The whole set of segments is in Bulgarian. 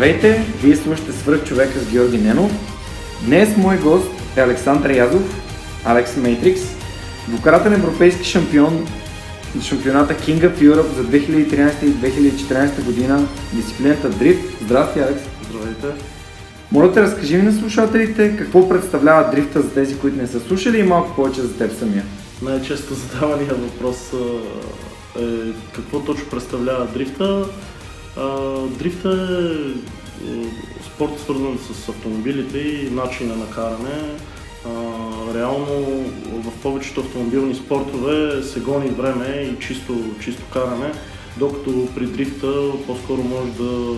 Здравейте, вие слушате свръх човека с Георги Ненов. Днес мой гост е Александър Язов, Алекс Мейтрикс, двукратен европейски шампион на шампионата King of Europe за 2013 и 2014 година, дисциплината Дрифт. Здрасти, Алекс! Здравейте! Моля те, разкажи ми на слушателите какво представлява дрифта за тези, които не са слушали и малко повече за теб самия. Най-често задавания въпрос е какво точно представлява дрифта. Дрифта е спорт свързан с автомобилите и начина на каране. Реално в повечето автомобилни спортове се гони време и чисто, чисто каране, докато при дрифта по-скоро може да,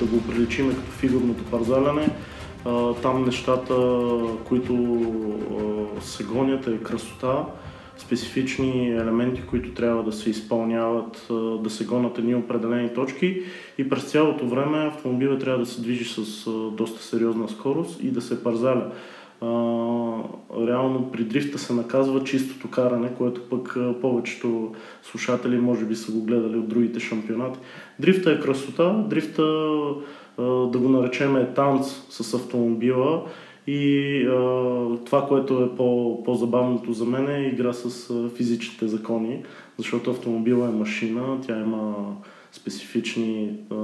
да го приличиме като фигурното парзаляне. Там нещата, които се гонят е красота, специфични елементи, които трябва да се изпълняват, да се гонят едни определени точки и през цялото време автомобилът трябва да се движи с доста сериозна скорост и да се парзаля. реално при дрифта се наказва чистото каране, което пък повечето слушатели може би са го гледали от другите шампионати. Дрифта е красота, дрифта да го наречем е танц с автомобила и а, това, което е по, по-забавното за мен е игра с а, физичните закони, защото автомобила е машина, тя има специфични а,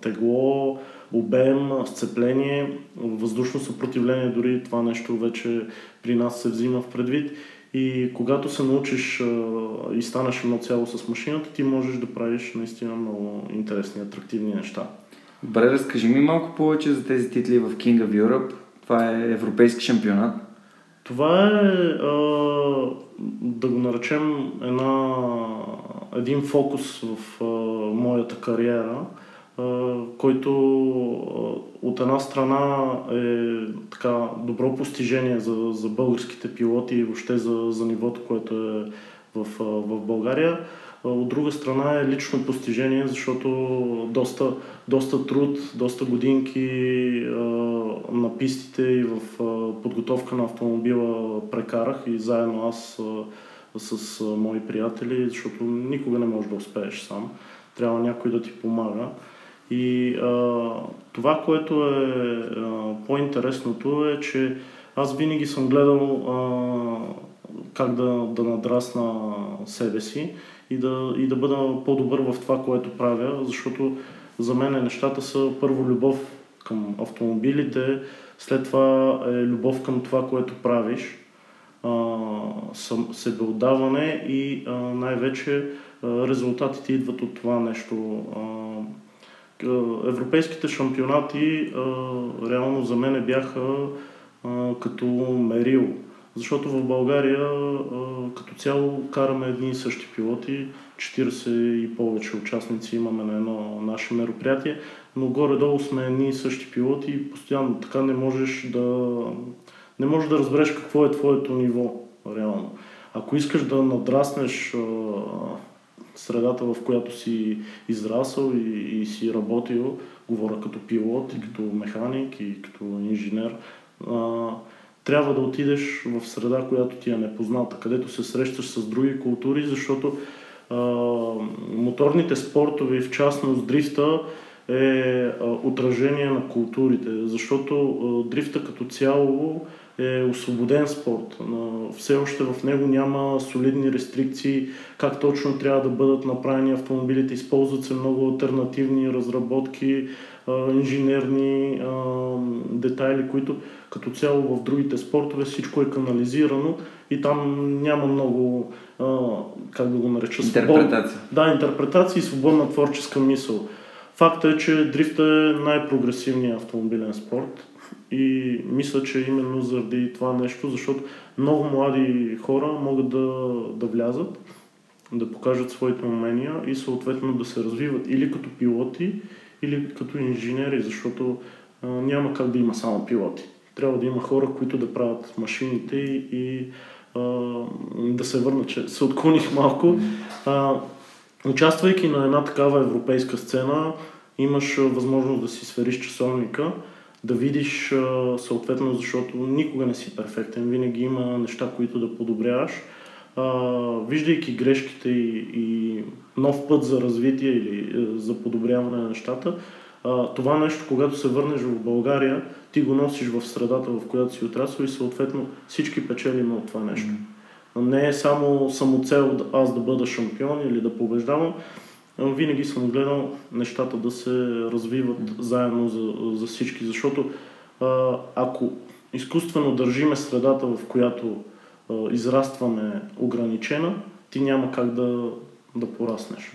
тегло, обем, сцепление, въздушно съпротивление, дори това нещо вече при нас се взима в предвид. И когато се научиш а, и станеш едно цяло с машината, ти можеш да правиш наистина много интересни, атрактивни неща. Добре, разкажи ми малко повече за тези титли в King of Europe. Това е европейски шампионат. Това е, а, да го наречем, една, един фокус в а, моята кариера, а, който а, от една страна е така добро постижение за, за българските пилоти и въобще за, за нивото, което е в, в България. От друга страна е лично постижение, защото доста, доста труд, доста годинки а, на пистите и в а, подготовка на автомобила прекарах и заедно аз а, с мои приятели, защото никога не можеш да успееш сам. Трябва някой да ти помага. И а, това, което е а, по-интересното е, че аз винаги съм гледал а, как да, да надрасна себе си и да, и да бъда по-добър в това, което правя, защото за мен нещата са първо любов към автомобилите, след това е любов към това, което правиш, себеотдаване и а, най-вече а, резултатите идват от това нещо. А, европейските шампионати а, реално за мен бяха а, като мерил защото в България като цяло караме едни и същи пилоти, 40 и повече участници имаме на едно наше мероприятие, но горе-долу сме едни и същи пилоти и постоянно така не можеш да, не можеш да разбереш какво е твоето ниво реално. Ако искаш да надраснеш средата, в която си израсъл и, и си работил, говоря като пилот и като механик и като инженер, трябва да отидеш в среда, която ти е непозната, където се срещаш с други култури, защото а, моторните спортове, в частност дрифта, е а, отражение на културите, защото а, дрифта като цяло е освободен спорт. Все още в него няма солидни рестрикции как точно трябва да бъдат направени автомобилите. Използват се много альтернативни разработки, инженерни детайли, които като цяло в другите спортове всичко е канализирано и там няма много, как да го нареча, интерпретация. Да, интерпретация и свободна творческа мисъл. Факта е, че дрифта е най-прогресивният автомобилен спорт и мисля, че именно заради това нещо, защото много млади хора могат да, да влязат, да покажат своите умения и съответно да се развиват или като пилоти, или като инженери, защото а, няма как да има само пилоти. Трябва да има хора, които да правят машините и а, да се върна, че се отклоних малко. А, участвайки на една такава европейска сцена, имаш възможност да си свериш часовника, да видиш съответно, защото никога не си перфектен, винаги има неща, които да подобряваш. Виждайки грешките и, и нов път за развитие или е, за подобряване на нещата, това нещо, когато се върнеш в България, ти го носиш в средата, в която си отрасъл и съответно всички печелим от това нещо. Mm-hmm. Не е само самоцел аз да бъда шампион или да побеждавам, винаги съм гледал нещата да се развиват mm-hmm. заедно за, за всички, защото а, ако изкуствено държиме средата, в която а, израстваме ограничена, ти няма как да, да пораснеш.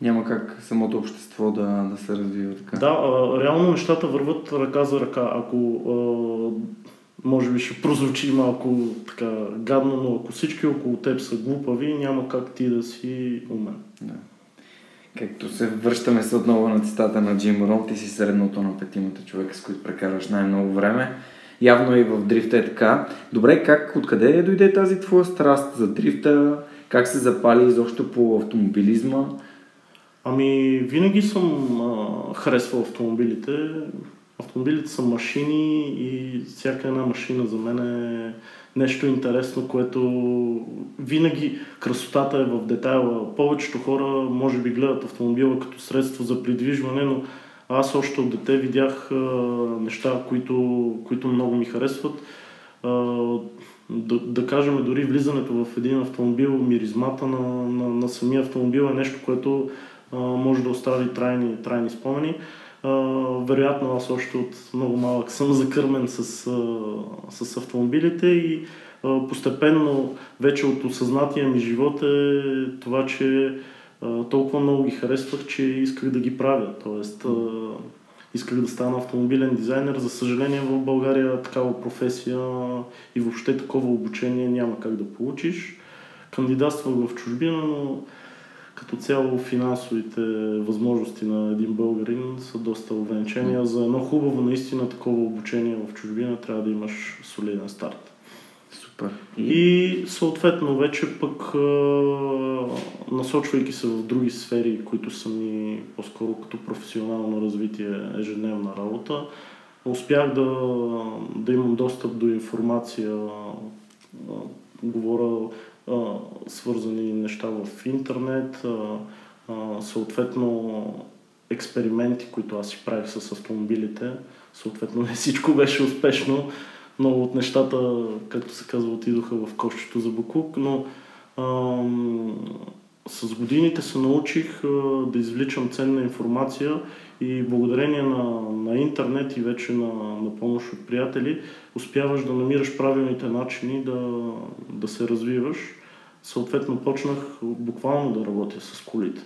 Няма как самото общество да, да се развива така. Да, а, реално нещата върват ръка за ръка. Ако а, може би ще прозвучи малко така гадно, но ако всички около теб са глупави, няма как ти да си умен. Да. Както се връщаме се отново на цитата на Джим Рон, ти си средното на петимата човека, с които прекарваш най-много време. Явно и в дрифта е така. Добре, как, откъде дойде тази твоя страст за дрифта? Как се запали изобщо по автомобилизма? Ами, винаги съм а, харесвал автомобилите. Автомобилите са машини и всяка една машина за мен е нещо интересно, което винаги красотата е в детайла. Повечето хора може би гледат автомобила като средство за придвижване, но аз още от дете видях а, неща, които, които много ми харесват. А, да, да кажем, дори влизането в един автомобил, миризмата на, на, на самия автомобил е нещо, което а, може да остави трайни, трайни спомени. А, вероятно аз още от много малък съм закърмен с, а, с автомобилите и а, постепенно вече от осъзнатия ми живот е това, че толкова много ги харесвах, че исках да ги правя. Тоест, исках да стана автомобилен дизайнер. За съжаление в България такава професия и въобще такова обучение няма как да получиш. Кандидатствах в чужбина, но като цяло финансовите възможности на един българин са доста ограничени. За едно хубаво наистина такова обучение в чужбина трябва да имаш солиден старт. Супер. И съответно вече пък насочвайки се в други сфери, които са ми по-скоро като професионално развитие, ежедневна работа, успях да, да имам достъп до информация, говоря свързани неща в интернет, съответно експерименти, които аз си правих с автомобилите. Съответно не всичко беше успешно. Много от нещата, както се казва, отидоха в кошчето за Бакук, но ам, с годините се научих а, да извличам ценна информация и благодарение на, на интернет и вече на, на помощ от приятели, успяваш да намираш правилните начини да, да се развиваш. Съответно почнах буквално да работя с колите.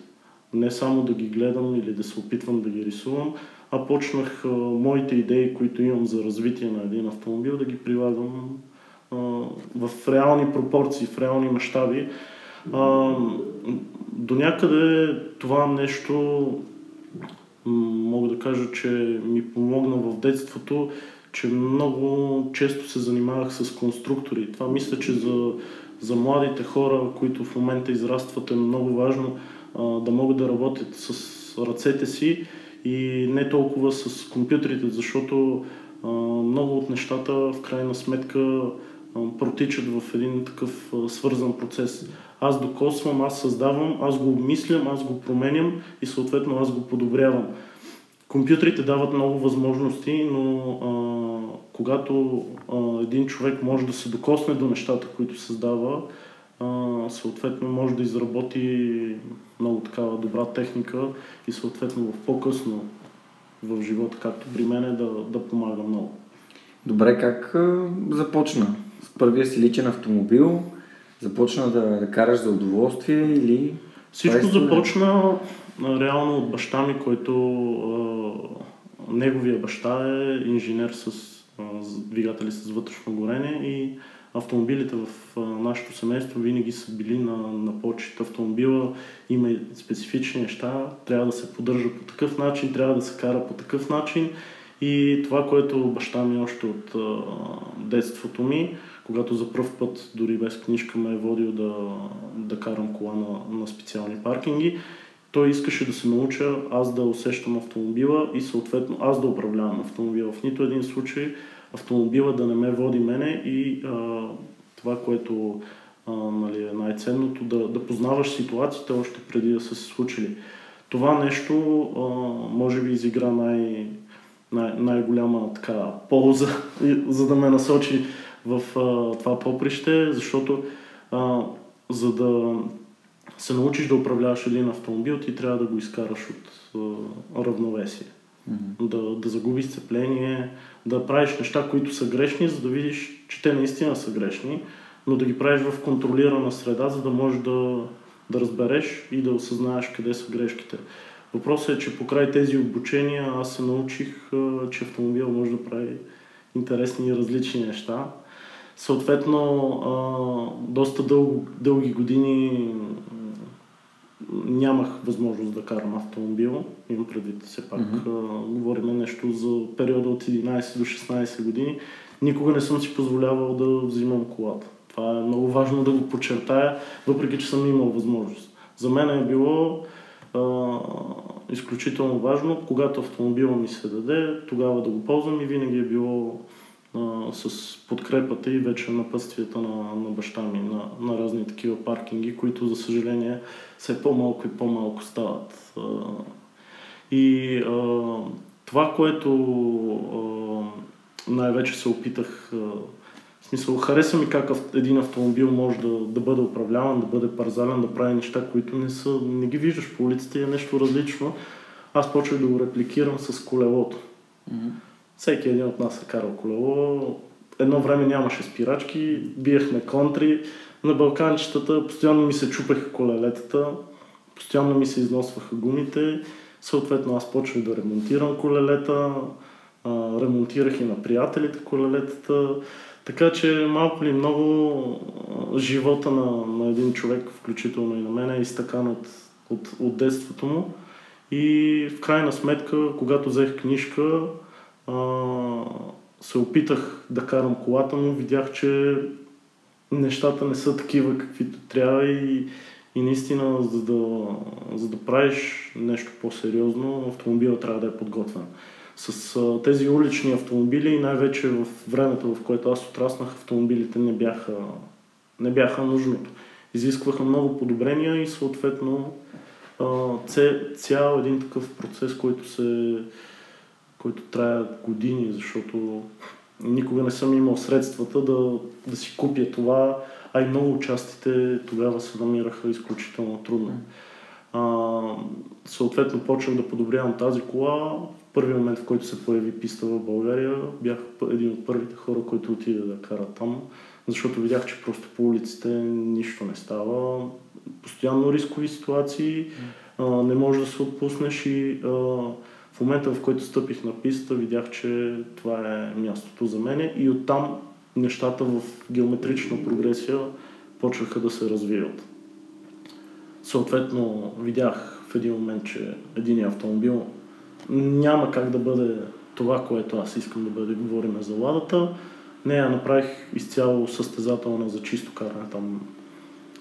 Не само да ги гледам или да се опитвам да ги рисувам, а почнах а, моите идеи, които имам за развитие на един автомобил, да ги прилагам а, в реални пропорции, в реални мащаби. До някъде това нещо мога да кажа, че ми помогна в детството, че много често се занимавах с конструктори. Това мисля, че за, за младите хора, които в момента израстват, е много важно а, да могат да работят с ръцете си и не толкова с компютрите, защото много от нещата в крайна сметка протичат в един такъв свързан процес. Аз докосвам, аз създавам, аз го обмислям, аз го променям и съответно аз го подобрявам. Компютрите дават много възможности, но а, когато а, един човек може да се докосне до нещата, които създава, съответно може да изработи много такава добра техника и съответно в по-късно в живота, както при мен, да, да помага много. Добре, как започна? С първия си личен автомобил? Започна да, да караш за удоволствие или... Всичко започна а, реално от баща ми, който а, неговия баща е инженер с а, двигатели с вътрешно горене и автомобилите в нашето семейство винаги са били на, на почет. Автомобила има специфични неща, трябва да се поддържа по такъв начин, трябва да се кара по такъв начин и това, което баща ми още от а, детството ми, когато за първ път, дори без книжка, ме е водил да, да карам кола на, на специални паркинги, той искаше да се науча аз да усещам автомобила и съответно аз да управлявам автомобила. В нито един случай автомобила да не ме води мене и а, това, което а, нали, е най-ценното, да, да познаваш ситуациите още преди да са се случили. Това нещо а, може би изигра най- най- най-голяма така полза, за да ме насочи в а, това поприще, защото а, за да се научиш да управляваш един автомобил, ти трябва да го изкараш от а, равновесие. Mm-hmm. Да, да загубиш сцепление, да правиш неща, които са грешни, за да видиш, че те наистина са грешни, но да ги правиш в контролирана среда, за да можеш да, да разбереш и да осъзнаеш къде са грешките. Въпросът е, че покрай тези обучения аз се научих, че автомобил може да прави интересни и различни неща. Съответно, доста дъл, дълги години нямах възможност да карам автомобил. Имам предвид, все пак mm-hmm. говорим нещо за периода от 11 до 16 години. Никога не съм си позволявал да взимам колата. Това е много важно да го подчертая, въпреки че съм имал възможност. За мен е било а, изключително важно, когато автомобила ми се даде, тогава да го ползвам и винаги е било а, с подкрепата и вече напътствията на, на баща ми на, на разни такива паркинги, които за съжаление все по-малко и по-малко стават. А, и а, това, което а, най-вече се опитах, а, в смисъл, хареса ми как един автомобил може да, да бъде управляван, да бъде парзален, да прави неща, които не, са, не ги виждаш по улицата и е нещо различно. Аз почвах да го репликирам с колелото. Mm-hmm. Всеки един от нас е карал колело. Едно време нямаше спирачки, биехме контри. На Балканчетата постоянно ми се чупеха колелетата, постоянно ми се износваха гумите. Съответно аз почвах да ремонтирам колелета, ремонтирах и на приятелите колелетата. Така че малко ли много живота на, на един човек, включително и на мен, е изтъкан от, от, от детството му. И в крайна сметка, когато взех книжка, се опитах да карам колата, но видях, че нещата не са такива каквито трябва и, и наистина, за да, за да правиш нещо по-сериозно, автомобилът трябва да е подготвен. С а, тези улични автомобили, най-вече в времето, в което аз отраснах, автомобилите не бяха, не бяха нужното. Изискваха много подобрения и съответно а, цял един такъв процес, който се който трае години, защото никога не съм имал средствата да, да си купя това, а и много частите тогава се намираха изключително трудно. А, съответно почвах да подобрявам тази кола. В първи момент, в който се появи писта в България, бях един от първите хора, който отиде да кара там, защото видях, че просто по улиците нищо не става. Постоянно рискови ситуации, а, не можеш да се отпуснеш и а, в момента, в който стъпих на пистата, видях, че това е мястото за мене и оттам нещата в геометрична прогресия почваха да се развиват. Съответно, видях в един момент, че един автомобил няма как да бъде това, което аз искам да бъде. Говорим за ладата. Не, я направих изцяло състезателна за чисто каране. Там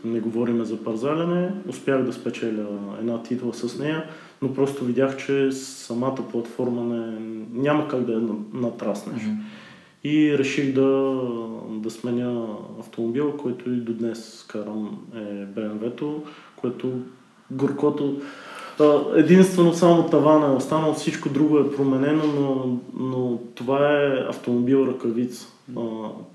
не говориме за парзаляне. Успях да спечеля една титла с нея но просто видях, че самата платформа не, няма как да я натраснеш. Mm-hmm. И реших да, да сменя автомобила, който и до днес карам е BMW-то, което горкото Единствено само тавана е останал, всичко друго е променено, но, но това е автомобил ръкавица.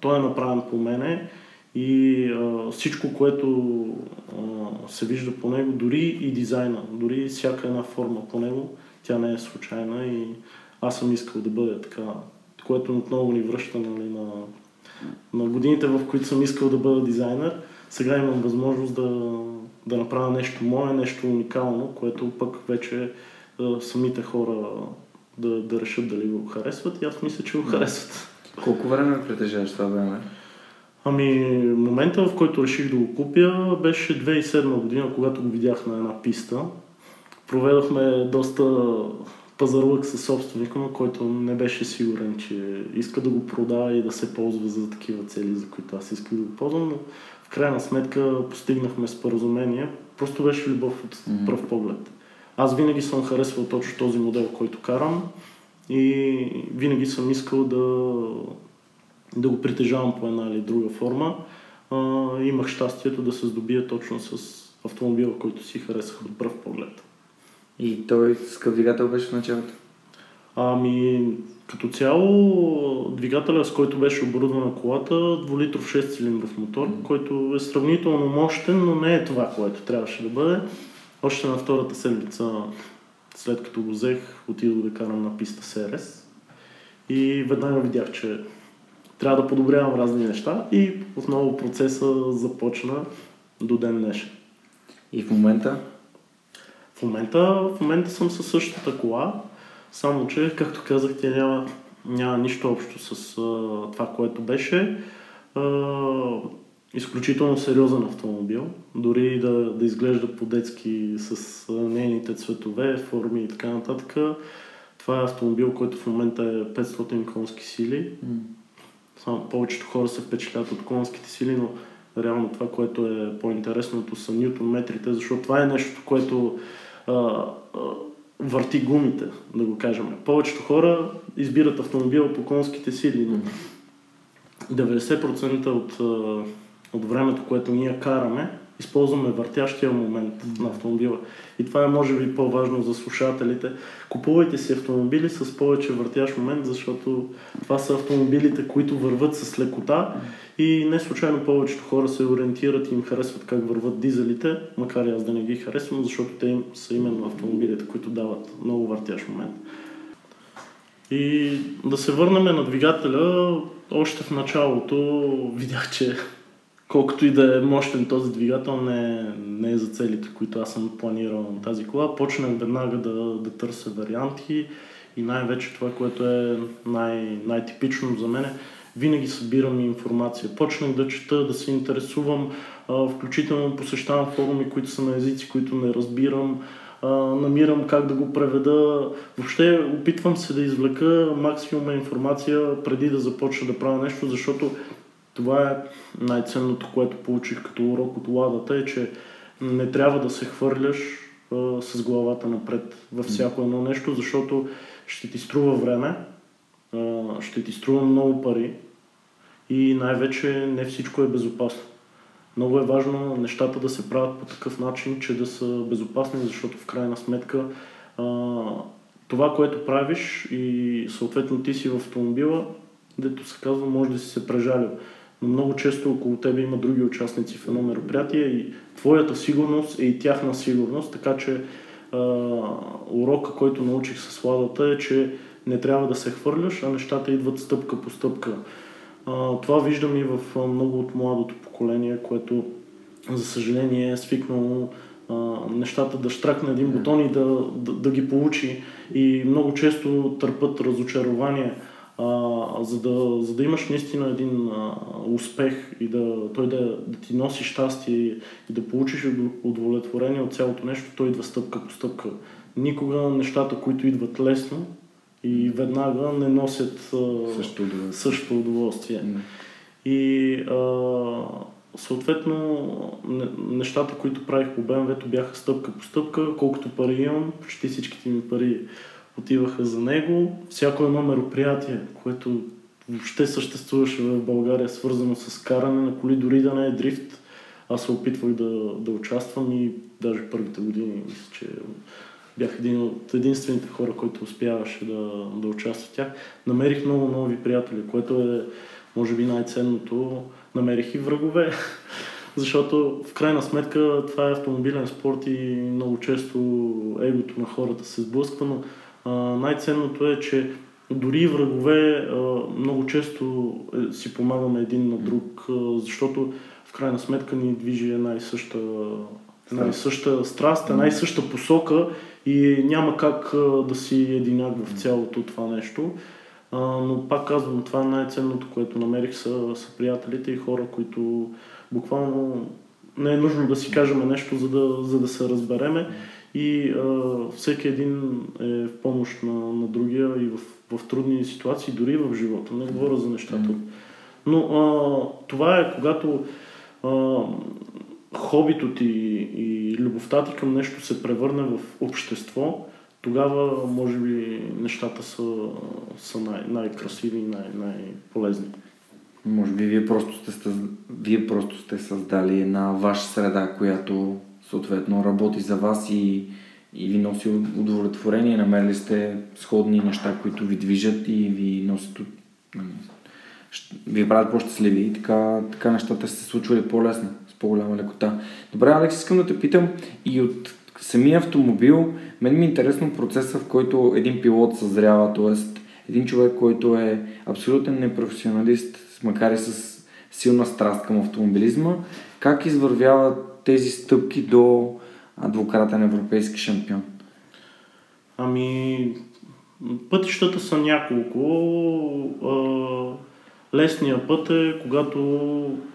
Той е направен по мене и а, всичко, което а, се вижда по него, дори и дизайна, дори всяка една форма по него, тя не е случайна и аз съм искал да бъде така, което отново ни връща нали, на, на годините, в които съм искал да бъда дизайнер. Сега имам възможност да, да направя нещо мое, нещо уникално, което пък вече а, самите хора да, да решат дали го харесват и аз мисля, че го харесват. Колко време притежаваш това време? Ами, момента в който реших да го купя беше 2007 година, когато го видях на една писта. Проведохме доста пазарлък със собственика му, който не беше сигурен, че иска да го продава и да се ползва за такива цели, за които аз исках да го ползвам, но в крайна сметка постигнахме споразумение. Просто беше любов от mm-hmm. пръв поглед. Аз винаги съм харесвал точно този модел, който карам и винаги съм искал да, да го притежавам по една или друга форма. А, имах щастието да се здобия точно с автомобила, който си харесах от пръв поглед. И той с какъв двигател беше в началото? Ами, като цяло, двигателя, с който беше оборудвана колата, 2 литров 6 цилиндров мотор, mm-hmm. който е сравнително мощен, но не е това, което трябваше да бъде. Още на втората седмица, след като го взех, отидох да карам на писта СРС и веднага видях, че трябва да подобрявам разни неща и отново процеса започна до ден днешен. И в момента? В момента, в момента съм със същата кола, само че, както казах, тя няма, няма нищо общо с а, това, което беше. А, изключително сериозен автомобил, дори да, да изглежда по-детски с нейните цветове, форми и така нататък. Това е автомобил, който в момента е 500 конски сили. Mm. Само повечето хора се впечатлят от конските сили, но реално това, което е по-интересното са ньютон метрите, защото това е нещо, което а, а, върти гумите, да го кажем. Повечето хора избират автомобила по конските сили, но 90% от, от времето, което ние караме, използваме въртящия момент на автомобила. И това е може би по-важно за слушателите. Купувайте си автомобили с повече въртящ момент, защото това са автомобилите, които върват с лекота и не случайно повечето хора се ориентират и им харесват как върват дизелите, макар и аз да не ги харесвам, защото те са именно автомобилите, които дават много въртящ момент. И да се върнем на двигателя, още в началото видях, че колкото и да е мощен този двигател, не не е за целите, които аз съм планирал на тази кола. Почнах веднага да, да търся варианти и най-вече това, което е най- най-типично за мен, винаги събирам информация. Почнах да чета, да се интересувам, включително посещавам форуми, които са на езици, които не разбирам, намирам как да го преведа. Въобще опитвам се да извлека максимума информация преди да започна да правя нещо, защото това е най-ценното, което получих като урок от ладата, е, че не трябва да се хвърляш а, с главата напред във всяко едно нещо, защото ще ти струва време, а, ще ти струва много пари и най-вече не всичко е безопасно. Много е важно нещата да се правят по такъв начин, че да са безопасни, защото в крайна сметка а, това, което правиш и съответно ти си в автомобила, дето се казва, може да си се прежалил но много често около тебе има други участници в едно мероприятие и твоята сигурност е и тяхна сигурност, така че а, урока, който научих с ладата е, че не трябва да се хвърляш, а нещата идват стъпка по стъпка. А, това виждам и в много от младото поколение, което за съжаление е свикнало а, нещата да штракне един бутон и да, да, да ги получи и много често търпат разочарование а, за, да, за да имаш наистина един а, успех и да, той да, да ти носи щастие и, и да получиш удовлетворение от цялото нещо, той идва стъпка по стъпка. Никога нещата, които идват лесно и веднага не носят а, също удоволствие. Също удоволствие. Mm. И а, съответно нещата, които правих по БМВ, бяха стъпка по стъпка. Колкото пари имам, почти всичките ми пари отиваха за него. Всяко едно мероприятие, което въобще съществуваше в България, свързано с каране на коли, дори да не е дрифт, аз се опитвах да, да участвам и даже първите години, мисля, че бях един от единствените хора, които успяваше да, да участва в тях. Намерих много нови приятели, което е, може би, най-ценното. Намерих и врагове. Защото в крайна сметка това е автомобилен спорт и много често егото на хората се сблъсква, но най-ценното е, че дори и врагове много често е, си помагаме един на друг, защото в крайна сметка ни движи една и съща, една и съща страст, една и съща посока и няма как да си единак в цялото това нещо. Но пак казвам, това е най-ценното, което намерих са, са приятелите и хора, които буквално не е нужно да си кажем нещо, за да, за да се разбереме и а, всеки един е в помощ на, на другия и в, в трудни ситуации, дори в живота. Не говоря за нещата. Но а, това е когато а, хобито ти и любовта ти към нещо се превърне в общество, тогава може би нещата са, са най- най-красиви и най- най-полезни. Може би вие просто сте, вие просто сте създали една ваша среда, която съответно работи за вас и, и ви носи удовлетворение. Намерили сте сходни неща, които ви движат и ви носят ви правят по-щастливи и така, така нещата се случвали по-лесно, с по-голяма лекота. Добре, Алекс, искам да те питам и от самия автомобил, мен ми е интересно процеса, в който един пилот съзрява, т.е. един човек, който е абсолютен непрофесионалист, макар и с силна страст към автомобилизма, как извървява тези стъпки до двукратен европейски шампион? Ами, пътищата са няколко. Лесният път е, когато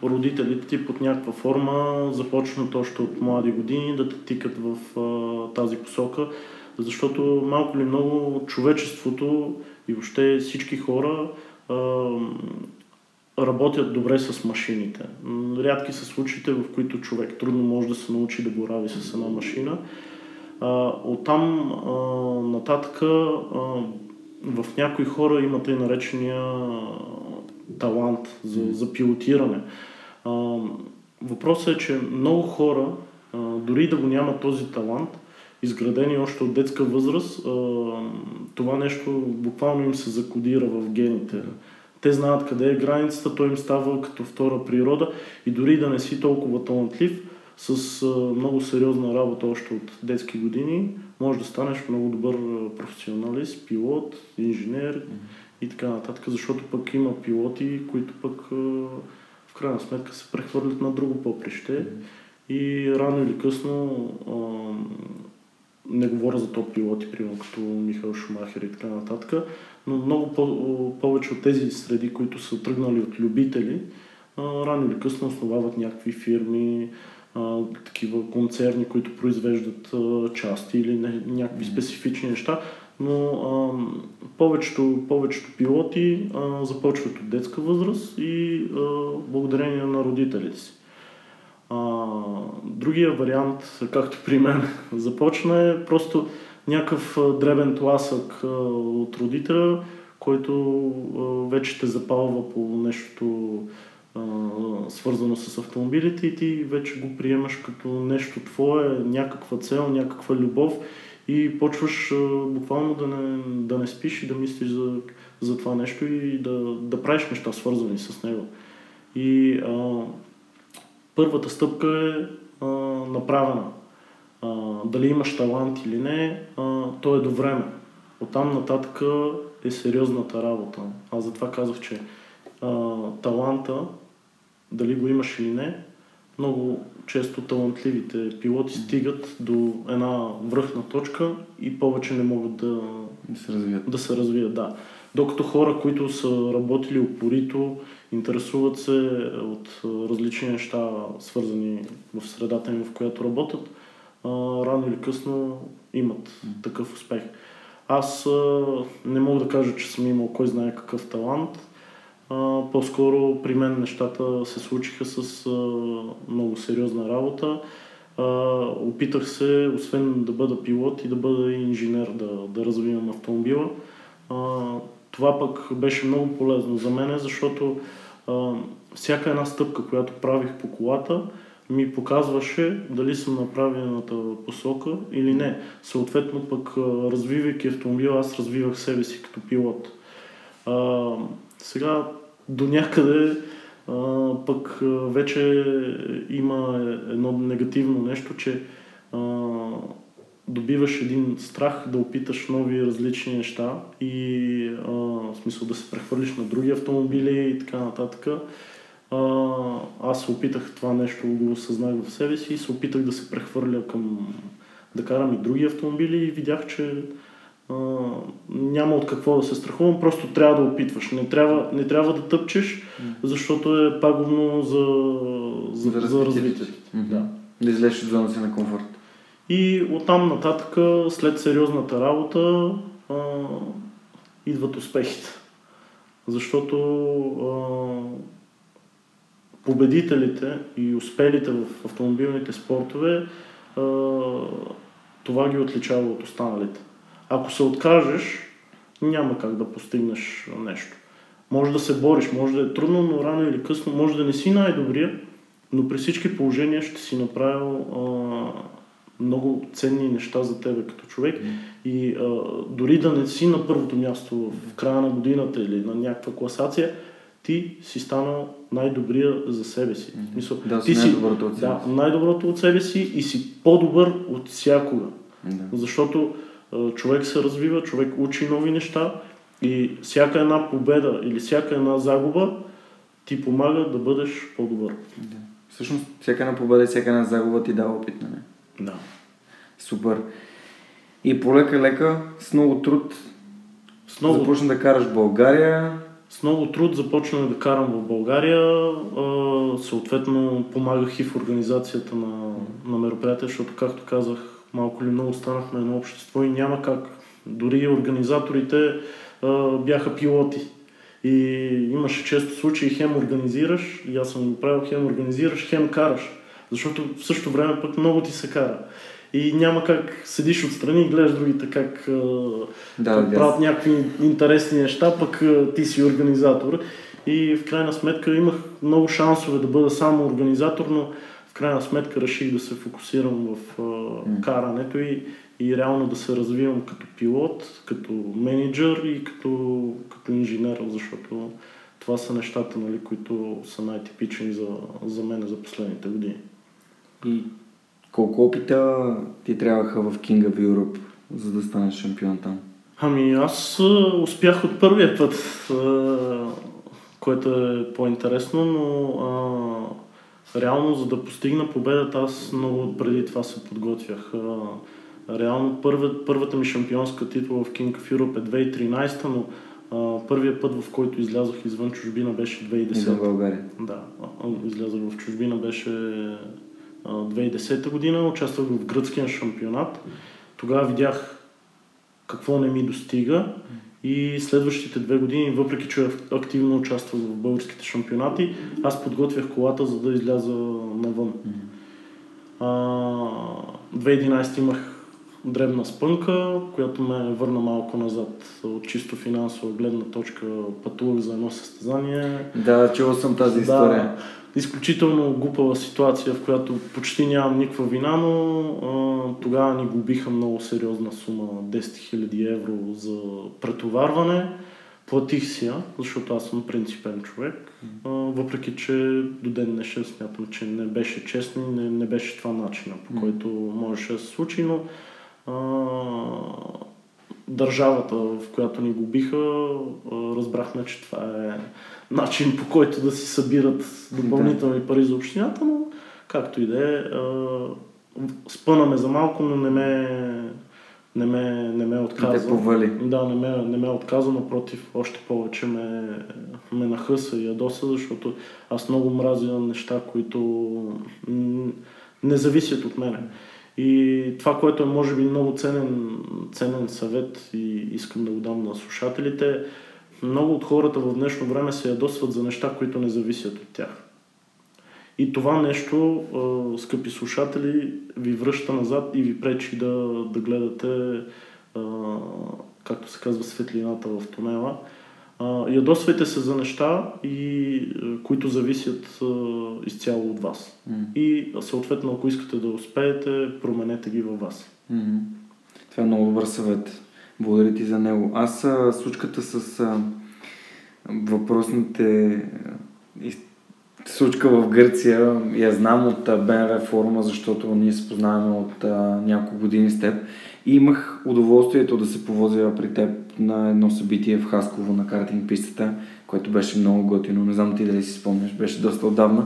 родителите ти под някаква форма започнат още от млади години да те тикат в тази посока, защото малко ли много човечеството и въобще всички хора работят добре с машините. Рядки са случаите, в които човек трудно може да се научи да борави с една машина. Оттам нататък в някои хора има тъй наречения талант за, за пилотиране. Въпросът е, че много хора, дори да го няма този талант, изградени още от детска възраст, това нещо буквално им се закодира в гените. Те знаят къде е границата, той им става като втора природа и дори да не си толкова талантлив, с много сериозна работа още от детски години, може да станеш много добър професионалист, пилот, инженер mm-hmm. и така нататък, защото пък има пилоти, които пък в крайна сметка се прехвърлят на друго поприще mm-hmm. и рано или късно не говоря за топ пилоти, примерно като Михаил Шумахер и така нататък, но много по- повече от тези среди, които са тръгнали от любители, рано или късно основават някакви фирми, а, такива концерни, които произвеждат а, части или не, някакви специфични неща, но а, повечето, повечето пилоти а, започват от детска възраст и а, благодарение на родителите си. А, другия вариант, както при мен започна, е просто някакъв дребен тласък от родителя, който вече те запалва по нещо свързано с автомобилите и ти вече го приемаш като нещо твое, някаква цел, някаква любов и почваш буквално да не, да не спиш и да мислиш за, за това нещо и да, да правиш неща свързани с него. И а, първата стъпка е а, направена. А, дали имаш талант или не, а, то е до време. Оттам нататък е сериозната работа. Аз затова казах, че а, таланта, дали го имаш или не, много често талантливите пилоти стигат до една връхна точка и повече не могат да, да се развият. Да се развият да. Докато хора, които са работили упорито, интересуват се от различни неща, свързани в средата им, в която работят, рано или късно имат такъв успех. Аз не мога да кажа, че съм имал кой знае какъв талант. По-скоро при мен нещата се случиха с много сериозна работа. Опитах се, освен да бъда пилот и да бъда инженер, да, да развивам автомобила това пък беше много полезно за мен, защото а, всяка една стъпка, която правих по колата, ми показваше дали съм на правилната посока или не. Съответно пък развивайки автомобила, аз развивах себе си като пилот. А, сега до някъде а, пък вече има едно негативно нещо, че а, добиваш един страх да опиташ нови различни неща и а, в смисъл да се прехвърлиш на други автомобили и така нататък. А, аз се опитах това нещо, го осъзнах в себе си и се опитах да се прехвърля към да карам и други автомобили и видях, че а, няма от какво да се страхувам, просто трябва да опитваш. Не трябва, не трябва да тъпчеш, защото е пагубно за, за, за, за развитието. Mm-hmm. Да. да излезеш от зоната си на комфорт. И оттам нататък, след сериозната работа, а, идват успехите. Защото а, победителите и успелите в автомобилните спортове, това ги отличава от останалите. Ако се откажеш, няма как да постигнеш нещо. Може да се бориш, може да е трудно, но рано или късно, може да не си най-добрия, но при всички положения ще си направил а, много ценни неща за тебе като човек. И а, дори да не си на първото място в края на годината или на някаква класация, ти си станал най-добрия за себе си. Mm-hmm. Мисъл, да, ти си най-доброто от да, най-доброто от себе си и си по-добър от всякога. Да. Защото а, човек се развива, човек учи нови неща и всяка една победа или всяка една загуба ти помага да бъдеш по-добър. Да. Всъщност, всяка една победа и всяка една загуба ти дава опит, нали? Да. Супер. И полека-лека, с много труд, С много, започна да караш България. С много труд започнах да карам в България. Съответно помагах и в организацията на, на мероприятия, защото, както казах, малко или много станахме едно общество и няма как. Дори организаторите бяха пилоти. И имаше често случаи, хем организираш, и аз съм го правил, хем организираш, хем караш. Защото в същото време пък много ти се кара. И няма как седиш отстрани и гледаш другите как, Да, как да. правят някакви интересни неща, пък ти си организатор. И в крайна сметка имах много шансове да бъда само организатор, но в крайна сметка реших да се фокусирам в карането и, и реално да се развивам като пилот, като менеджер и като, като инженер, защото това са нещата, нали, които са най-типични за, за мен за последните години. И колко опита ти трябваха в King of Europe, за да станеш шампион там? Ами аз успях от първия път, което е по-интересно, но а, реално за да постигна победата аз много преди това се подготвях. А, реално първа, първата ми шампионска титла в King of Europe е 2013, но а, първият път, в който излязох извън чужбина беше И 2010. за България. Да, а, излязах в чужбина беше 2010 година, участвах в гръцкия шампионат. Тогава видях какво не ми достига и следващите две години, въпреки че активно участвах в българските шампионати, аз подготвях колата, за да изляза навън. А, 2011 имах дребна спънка, която ме върна малко назад от чисто финансова гледна точка. Пътувах за едно състезание. Да, чувал съм тази история. Да, изключително глупава ситуация, в която почти нямам никаква вина, но а, тогава ни губиха много сериозна сума 10 000 евро за претоварване. Платих си я, защото аз съм принципен човек, а, въпреки че до ден днешен смятам, че не беше честно и не, не беше това начина, по който можеше да се случи, но а, държавата, в която ни го биха, разбрахме, че това е начин по който да си събират допълнителни пари за общината, но както и да е, спънаме за малко, но не ме, не ме, не ме Не отказа. те повали. Да, не ме, не ме е отказа, напротив, още повече ме, ме нахъса и ядоса, защото аз много мразя неща, които не зависят от мене. И това, което е може би много ценен, ценен съвет и искам да го дам на слушателите, много от хората в днешно време се ядосват за неща, които не зависят от тях. И това нещо, скъпи слушатели, ви връща назад и ви пречи да, да гледате, както се казва, светлината в тунела. Ядосвайте се за неща, и, които зависят изцяло от вас. М. И съответно, ако искате да успеете, променете ги във вас. Мгм. Това е много добър съвет. Благодаря ти за него. Аз а, случката с а, въпросните а, из- случка в Гърция я знам от а, БНР форума, защото ние се познаваме от а, няколко години с теб. И имах удоволствието да се повозя при теб на едно събитие в Хасково на картинг пистата, което беше много готино. Не знам ти дали си спомняш, беше доста отдавна.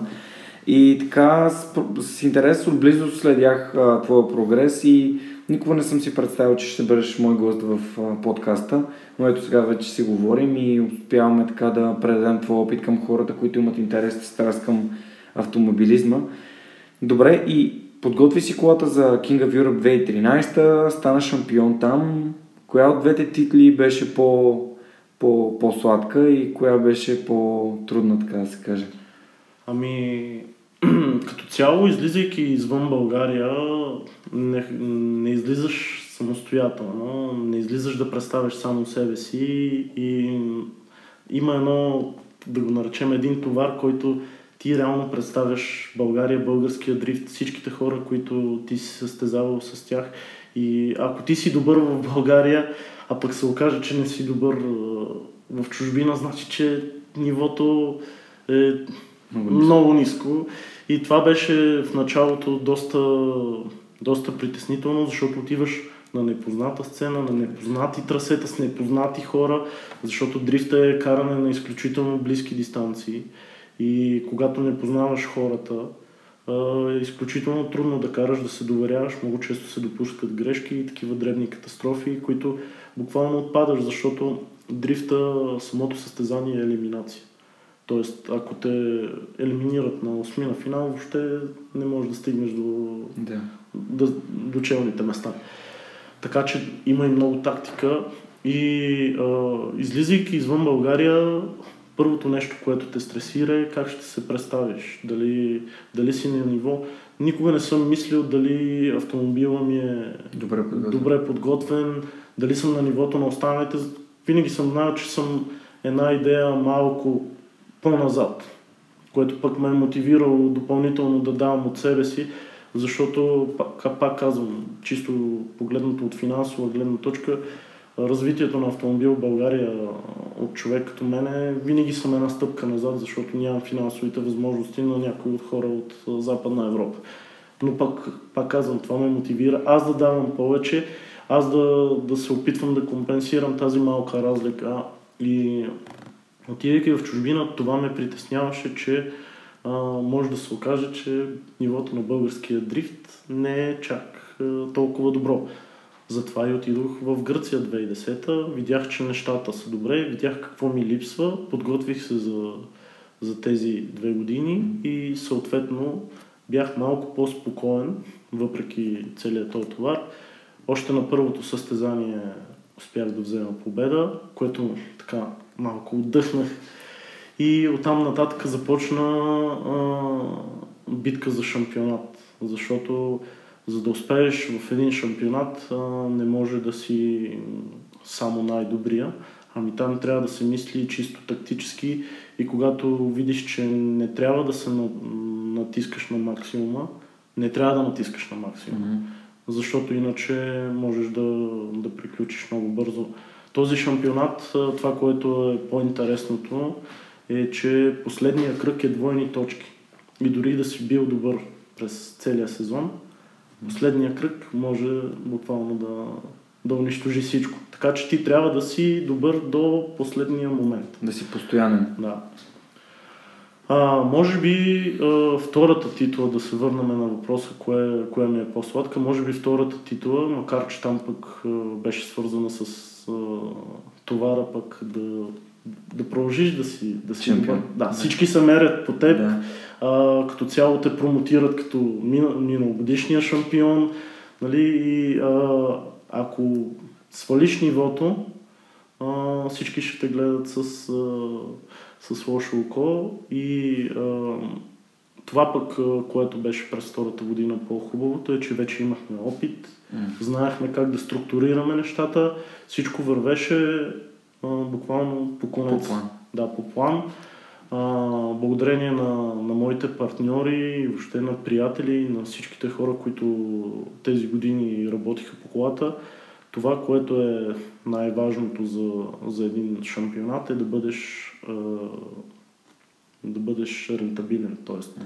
И така с, с интерес отблизо следях а, твоя прогрес и никога не съм си представил, че ще бъдеш мой гост в подкаста, но ето сега вече си говорим и успяваме така да предадем твоя опит към хората, които имат интерес и страст към автомобилизма. Добре, и подготви си колата за King of Europe 2013, стана шампион там. Коя от двете титли беше по, по, по-сладка и коя беше по-трудна, така да се каже? Ами, като цяло, излизайки извън България, не, не излизаш самостоятелно, не излизаш да представяш само себе си и има едно, да го наречем, един товар, който ти реално представяш България, българския дрифт, всичките хора, които ти си състезавал с тях. И ако ти си добър в България, а пък се окаже, че не си добър в чужбина, значи, че нивото е Много много ниско. И това беше в началото доста, доста притеснително, защото отиваш на непозната сцена, на непознати трасета, с непознати хора, защото дрифта е каране на изключително близки дистанции. И когато не познаваш хората, е изключително трудно да караш, да се доверяваш. Много често се допускат грешки и такива дребни катастрофи, които буквално отпадаш, защото дрифта, самото състезание е елиминация. Тоест, ако те елиминират на осмина финал, въобще не можеш да стигнеш до, Да. до, до челните места. Така че има и много тактика и а, излизайки извън България, първото нещо, което те стресира е как ще се представиш, дали, дали си на ниво. Никога не съм мислил дали автомобила ми е Добре подготвен. добре подготвен, дали съм на нивото на останалите. Винаги съм знал, че съм една идея малко по-назад, което пък ме е мотивирало допълнително да давам от себе си, защото, пак, пак казвам, чисто погледнато от финансова гледна точка, развитието на автомобил в България от човек като мене винаги съм една стъпка назад, защото нямам финансовите възможности на някои от хора от Западна Европа. Но пак, пак казвам, това ме мотивира аз да давам повече, аз да, да се опитвам да компенсирам тази малка разлика. И отидейки в чужбина, това ме притесняваше, че а, може да се окаже, че нивото на българския дрифт не е чак а, толкова добро. Затова и отидох в Гърция 2010-та, видях, че нещата са добре, видях какво ми липсва, подготвих се за, за тези две години и съответно бях малко по-спокоен, въпреки целият този товар. Още на първото състезание успях да взема победа, което така малко отдъхнах. И оттам нататък започна а, битка за шампионат, защото за да успееш в един шампионат а, не може да си само най-добрия, ами там трябва да се мисли чисто тактически и когато видиш, че не трябва да се на- натискаш на максимума, не трябва да натискаш на максимума, Мгм. защото иначе можеш да, да приключиш много бързо. Този шампионат, това, което е по-интересното, е, че последния кръг е двойни точки. И дори да си бил добър през целия сезон, последния кръг може буквално да, да унищожи всичко. Така че ти трябва да си добър до последния момент. Да си постоянен. Да. А, може би а, втората титла, да се върнем на въпроса, кое, кое ми е по-сладка, може би втората титла, макар че там пък а, беше свързана с а, товара пък да, да продължиш да си, да си Чемпион. Да, всички се мерят по теб, Да. а, като цяло те промотират като мина- миналогодишния шампион. Нали? И, а, ако свалиш нивото, а, всички ще те гледат с, а, с лошо око и а, това пък, което беше през втората година по-хубавото е, че вече имахме опит, Знаехме как да структурираме нещата, всичко вървеше а, буквално по конец. По план. Да, по план. А, благодарение на, на моите партньори, въобще на приятели, на всичките хора, които тези години работиха по колата, това, което е най-важното за, за един шампионат е да бъдеш, а, да бъдеш рентабилен. Тоест, а,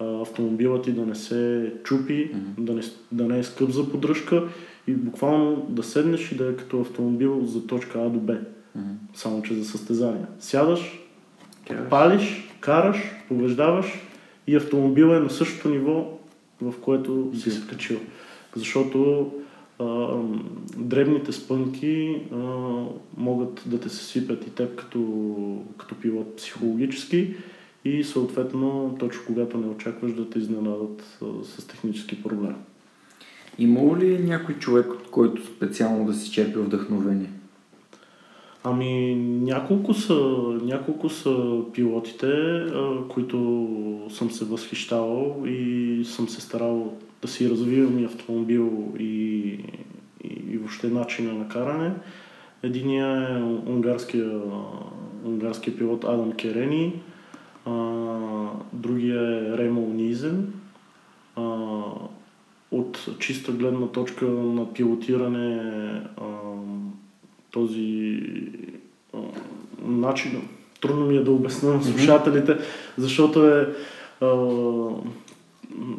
автомобилът ти да не се чупи, да, не, да не е скъп за поддръжка и буквално да седнеш и да е като автомобил за точка А до Б. Само че за състезания. Сядаш, Караш. палиш, караш, побеждаваш и автомобил е на същото ниво, в което си се качил. Защото а, дребните спънки а, могат да те се сипят и теб като, като пилот психологически и съответно точно когато не очакваш да те изненадат а, с технически проблем. Имало ли е някой човек, от който специално да си черпи вдъхновение? Ами, няколко са, няколко са пилотите, а, които съм се възхищавал и съм се старал да си развивам и автомобил и, и, и въобще начина на каране. Единият е унгарския, унгарския пилот Адам Керени, а, другия е Ремо Низен. А, от чиста гледна точка на пилотиране а, този а, начин. Трудно ми е да обясня на слушателите, защото е а,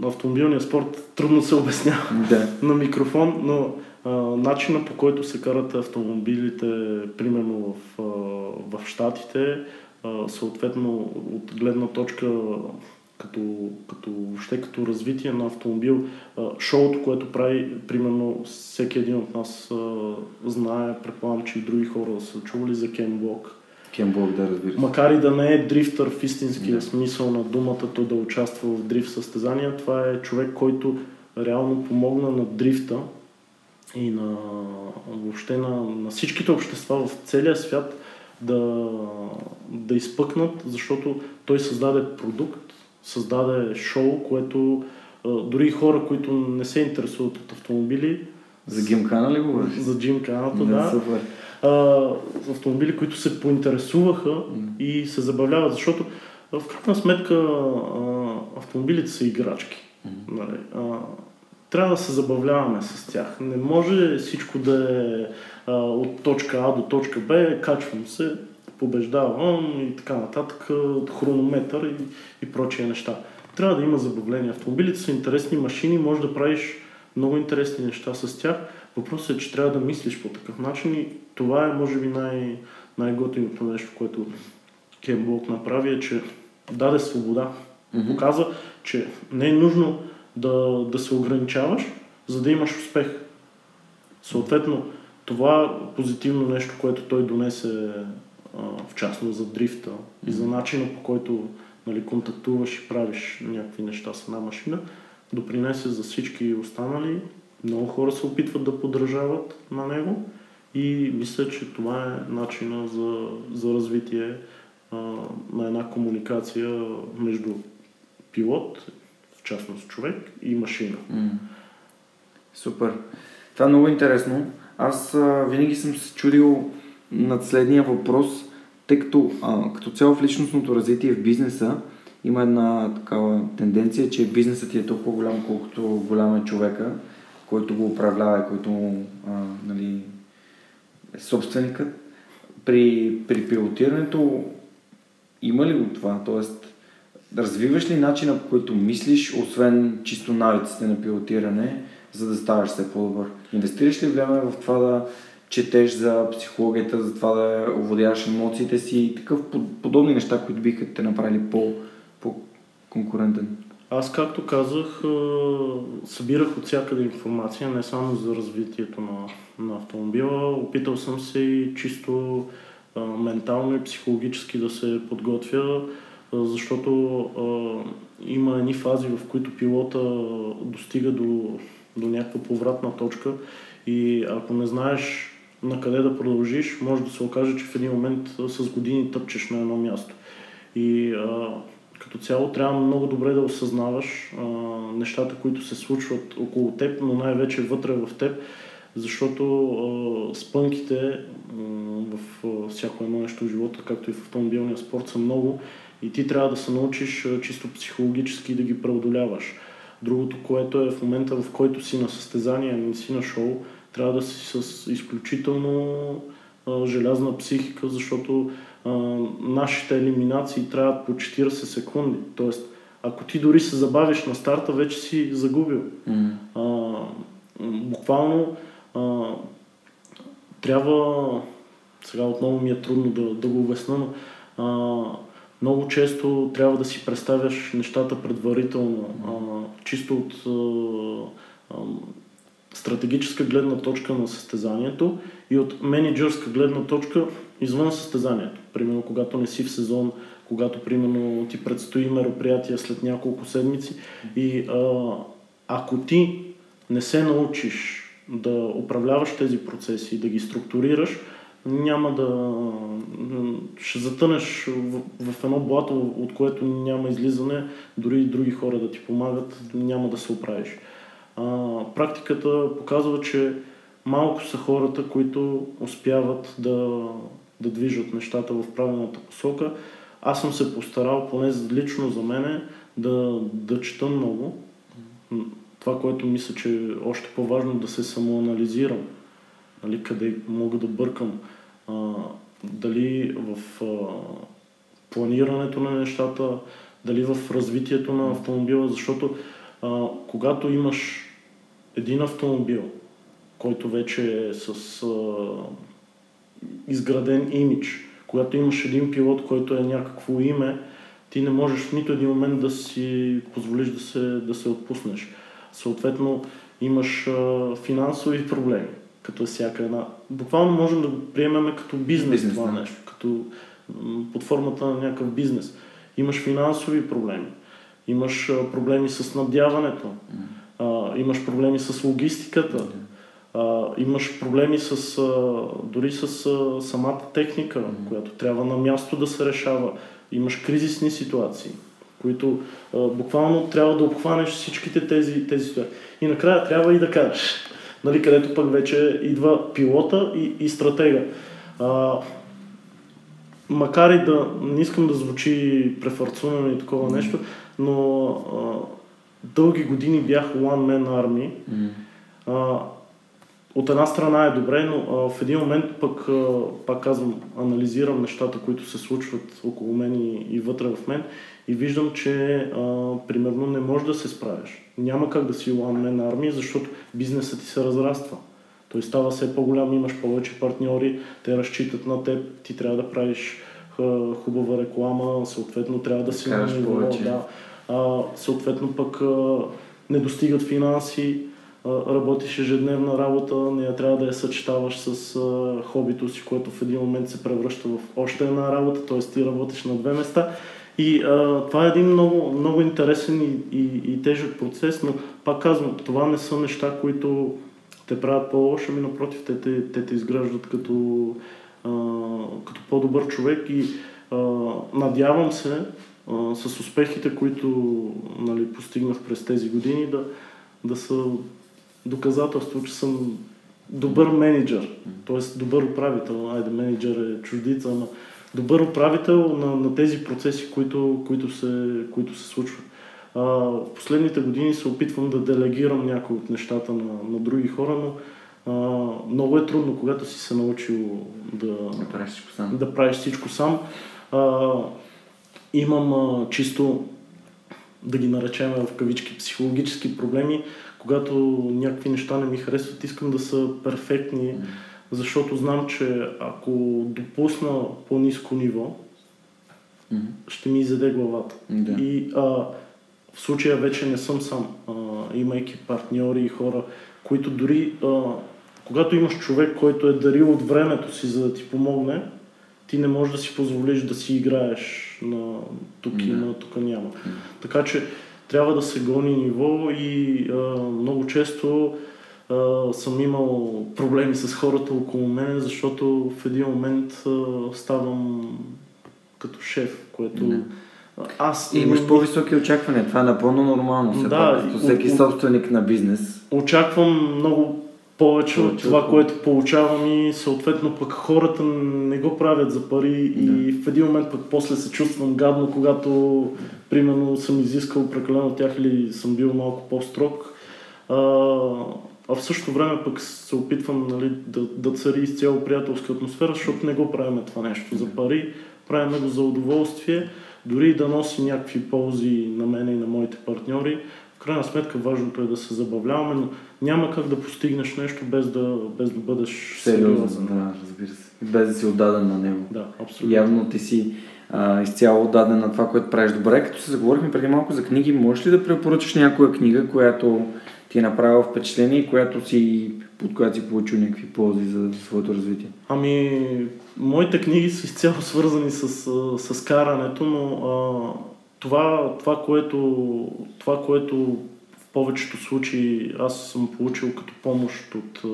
автомобилният спорт трудно се обяснява Да. на микрофон, но а, начина по който се карат автомобилите, примерно в, а, в Штатите, а, съответно от гледна точка като, като, въобще като развитие на автомобил, а, шоуто, което прави, примерно всеки един от нас а, знае, предполагам, че и други хора са чували за Кен Блок. Кемблок, да, разбира се. Макар и да не е дрифтър в истинския Да. смисъл на думата, то да участва в дрифт състезания, това е човек, който реално помогна на дрифта и на въобще на, на всичките общества в целия свят да, да изпъкнат, защото той създаде продукт, създаде шоу, което дори хора, които не се интересуват от автомобили, За Гимкана ли говориш? за Джим Каната, да, Супер. а, автомобили, които се поинтересуваха и се забавляват, защото в крайна сметка а, автомобилите са играчки. Нали? А, трябва да се забавляваме с тях. Не може всичко да е а, от точка А до точка Б, качвам се, побеждавам и така нататък, хронометър и, и прочие неща. Трябва да има забавление. Автомобилите са интересни машини, може да правиш много интересни неща с тях. Въпросът е, че трябва да мислиш по такъв начин и това е, може би, най- най-готиното нещо, което Кен Блок направи, е, че даде свобода. Показа, че не е нужно да, да се ограничаваш, за да имаш успех. Съответно, това позитивно нещо, което той донесе а, в частност за дрифта и за начина по който нали, контактуваш и правиш някакви неща с една машина, допринесе за всички останали. Много хора се опитват да подражават на него и мисля, че това е начина за, за развитие а, на една комуникация между пилот, в частност човек, и машина. М. Супер. Това е много интересно. Аз а, винаги съм се чудил над следния въпрос, тъй като а, като цяло в личностното развитие в бизнеса има една такава тенденция, че бизнесът ти е толкова голям, колкото голям е човека, който го управлява, който а, нали, е собственикът. При, при пилотирането има ли го това? Тоест, развиваш ли начина по който мислиш, освен чисто навиците на пилотиране, за да ставаш все по-добър? Инвестираш ли време в това да четеш за психологията, за това да овладяваш емоциите си и такъв под- подобни неща, които биха те направили по, по-конкурентен? Аз, както казах, събирах от всякъде информация, не само за развитието на, на автомобила. Опитал съм се и чисто ментално и психологически да се подготвя, защото а, има едни фази, в които пилота достига до, до някаква повратна точка и ако не знаеш на къде да продължиш, може да се окаже, че в един момент а, с години тъпчеш на едно място. И а, като цяло трябва много добре да осъзнаваш а, нещата, които се случват около теб, но най-вече вътре в теб, защото а, спънките в а, всяко едно нещо в живота, както и в автомобилния спорт, са много и ти трябва да се научиш чисто психологически да ги преодоляваш. Другото, което е в момента, в който си на състезание, не си на шоу, трябва да си с изключително а, желязна психика, защото а, нашите елиминации трябват по 40 секунди. Тоест, ако ти дори се забавиш на старта, вече си загубил. Mm. А, буквално а, трябва, сега отново ми е трудно да, да го обясна, но а, много често трябва да си представяш нещата предварително, а, чисто от а, а, стратегическа гледна точка на състезанието и от менеджерска гледна точка извън състезанието. Примерно, когато не си в сезон, когато, примерно, ти предстои мероприятие след няколко седмици и а, ако ти не се научиш да управляваш тези процеси, да ги структурираш, няма да... ще затънеш в, в едно блато, от което няма излизане, дори и други хора да ти помагат, няма да се оправиш. А, практиката показва, че малко са хората, които успяват да, да движат нещата в правилната посока. Аз съм се постарал, поне лично за мене, да, да чета много. Това, което мисля, че е още по-важно да се самоанализирам. Нали, къде мога да бъркам. А, дали в а, планирането на нещата, дали в развитието на автомобила, защото а, когато имаш един автомобил, който вече е с а, изграден имидж, когато имаш един пилот, който е някакво име, ти не можеш в нито един момент да си позволиш да се, да се отпуснеш. Съответно, имаш а, финансови проблеми, като всяка една. Буквално можем да го приемем като бизнес, бизнес това да. нещо, като под формата на някакъв бизнес. Имаш финансови проблеми, имаш проблеми с надяването, а, имаш проблеми с логистиката, mm а, имаш проблеми с, а, дори с а, самата техника, която трябва на място да се решава. Имаш кризисни ситуации, които а, буквално трябва да обхванеш всичките тези, тези ситуации. И накрая трябва и да кажеш, нали, където пък вече идва пилота и, и стратега. А, макар и да не искам да звучи префарцунено и такова mm-hmm. нещо, но а, дълги години бях One Man Army. Mm-hmm. А, от една страна е добре, но а, в един момент пък, а, пак казвам, анализирам нещата, които се случват около мен и, и вътре в мен и виждам, че а, примерно не можеш да се справиш. Няма как да си one на армия, защото бизнесът ти се разраства. Той става все по-голям, имаш повече партньори, те разчитат на теб, ти трябва да правиш а, хубава реклама, съответно трябва да си на ниво, да, а, съответно пък а, не достигат финанси, работиш ежедневна работа, не трябва да я съчетаваш с а, хобито си, което в един момент се превръща в още една работа, т.е. ти работиш на две места. И а, това е един много, много интересен и, и, и тежък процес, но пак казвам, това не са неща, които те правят по-лошо, ами напротив, те те, те те изграждат като, а, като по-добър човек и а, надявам се а, с успехите, които нали, постигнах през тези години, да, да са доказателство, че съм добър менеджер, т.е. добър управител. Айде, менеджер е чуждица, но добър управител на, на тези процеси, които, които, се, които се случват. А, в последните години се опитвам да делегирам някои от нещата на, на други хора, но а, много е трудно, когато си се научил да, да правиш всичко сам. Да правиш всичко сам. А, имам а, чисто, да ги наречем в кавички, психологически проблеми, когато някакви неща не ми харесват, искам да са перфектни, защото знам, че ако допусна по-низко ниво, ще ми изяде главата. Да. И а, в случая вече не съм сам, а, имайки партньори и хора, които дори, а, когато имаш човек, който е дарил от времето си, за да ти помогне, ти не можеш да си позволиш да си играеш на тук и на тук няма. Така че трябва да се гони ниво и а, много често а, съм имал проблеми с хората около мен, защото в един момент а, ставам като шеф, което... Не. Аз и имаш по-високи очаквания. Това е напълно нормално. Все да, пак, всеки о, собственик на бизнес. Очаквам много повече от това, което получавам и съответно пък хората не го правят за пари и в един момент пък после се чувствам гадно, когато примерно съм изискал прекалено от тях или съм бил малко по-строг. А, а в същото време пък се опитвам нали, да, да цари изцяло приятелска атмосфера, защото не го правим това нещо за пари, правим го за удоволствие, дори и да носи някакви ползи на мене и на моите партньори. В крайна сметка важното е да се забавляваме, но няма как да постигнеш нещо без да, без да бъдеш Сериозно, да, разбира се. Без да си отдаден на него. Да, абсолютно. Явно ти си а, изцяло отдаден на това, което правиш добре. Като се заговорихме преди малко за книги, можеш ли да препоръчаш някоя книга, която ти е направила впечатление и която си, под която си получил някакви ползи за своето развитие? Ами, моите книги са изцяло свързани с, с карането, но а, това, това, което, това, което в повечето случаи аз съм получил като помощ от а,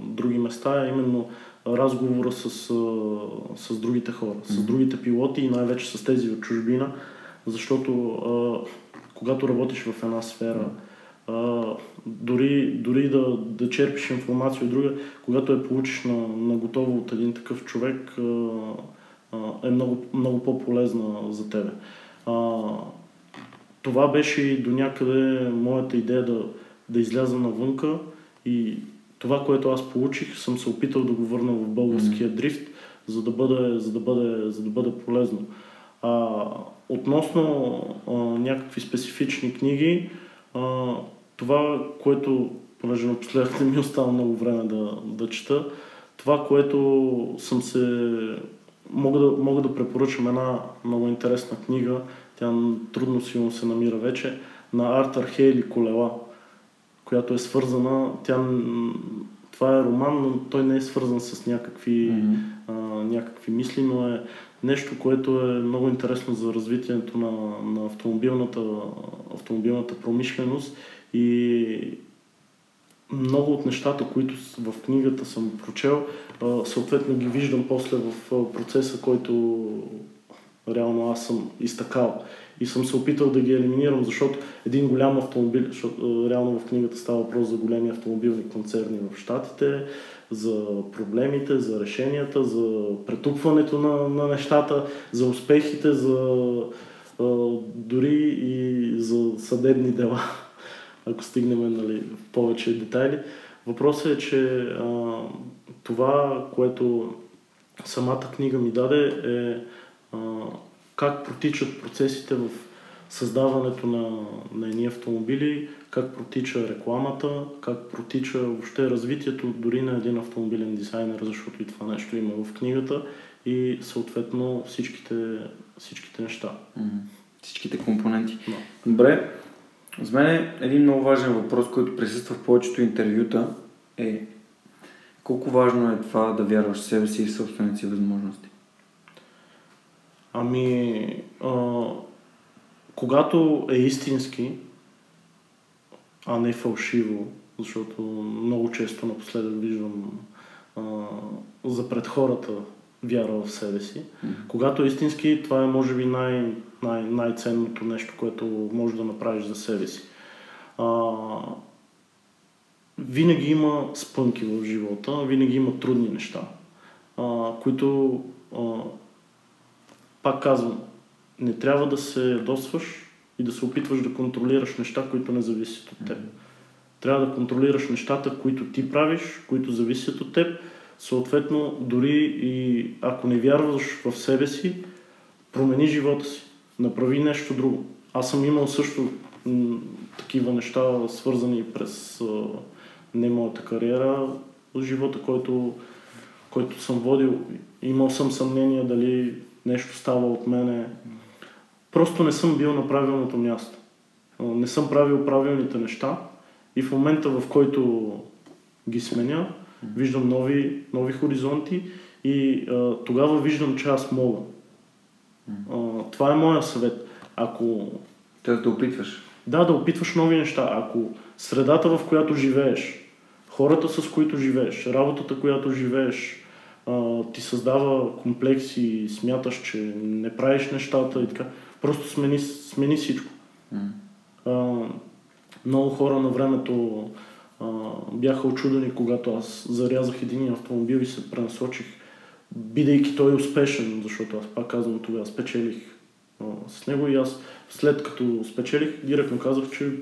други места, е именно разговора с, а, с другите хора, с другите пилоти и най-вече с тези от чужбина, защото а, когато работиш в една сфера, а, дори, дори да, да черпиш информация от друга, когато я получиш на, на готово от един такъв човек, а, а, е много, много по-полезна за тебе. А, това беше и до някъде моята идея да, да изляза навънка и това, което аз получих, съм се опитал да го върна в българския дрифт, за да бъде, за да бъде, за да бъде полезно. А, относно а, някакви специфични книги, а, това, което, понеже напоследък не ми остава много време да, да чета, това, което съм се... Мога да, мога да препоръчам една много интересна книга, тя трудно силно се намира вече, на Артър Хейли Колела, която е свързана, тя, това е роман, но той не е свързан с някакви, а, някакви мисли, но е нещо, което е много интересно за развитието на, на автомобилната, автомобилната промишленост и много от нещата, които в книгата съм прочел, съответно ги виждам после в процеса, който реално аз съм изтъкал. И съм се опитал да ги елиминирам, защото един голям автомобил, защото реално в книгата става въпрос за големи автомобилни концерни в Штатите, за проблемите, за решенията, за претупването на, на нещата, за успехите, за а, дори и за съдебни дела, ако стигнем нали, в повече детайли. Въпросът е, че а, това, което самата книга ми даде е а, как протичат процесите в създаването на, на едни автомобили, как протича рекламата, как протича въобще развитието дори на един автомобилен дизайнер, защото и това нещо има в книгата и съответно всичките, всичките неща. Всичките компоненти. Да. Добре. За мен е един много важен въпрос, който присъства в повечето интервюта е колко важно е това да вярваш в себе си и в собствените си възможности. Ами, а, когато е истински, а не фалшиво, защото много често напоследък виждам а, за пред хората вяра в себе си. Когато е истински, това е може би най- най- най-ценното нещо, което можеш да направиш за себе си. А, винаги има спънки в живота, винаги има трудни неща, а, които а, пак казвам, не трябва да се ядосваш и да се опитваш да контролираш неща, които не зависят от теб. Трябва да контролираш нещата, които ти правиш, които зависят от теб. Съответно, дори и ако не вярваш в себе си, промени живота си. Направи нещо друго. Аз съм имал също м, такива неща, свързани през а, не моята кариера, живота, който, който съм водил. Имал съм съмнение дали нещо става от мене. Просто не съм бил на правилното място. Не съм правил правилните неща и в момента, в който ги сменя, виждам нови, нови хоризонти и а, тогава виждам, че аз мога. А, това е моя съвет. Ако Тоест да опитваш. да, да опитваш нови неща. Ако средата, в която живееш, хората, с които живееш, работата, която живееш, ти създава комплекси и смяташ, че не правиш нещата и така, просто смени, смени всичко. М. А, много хора на времето а, бяха очудени, когато аз зарязах един автомобил и се пренасочих, бидейки той успешен, защото аз пак казвам тогава, спечелих а, с него и аз след като спечелих, директно казах, че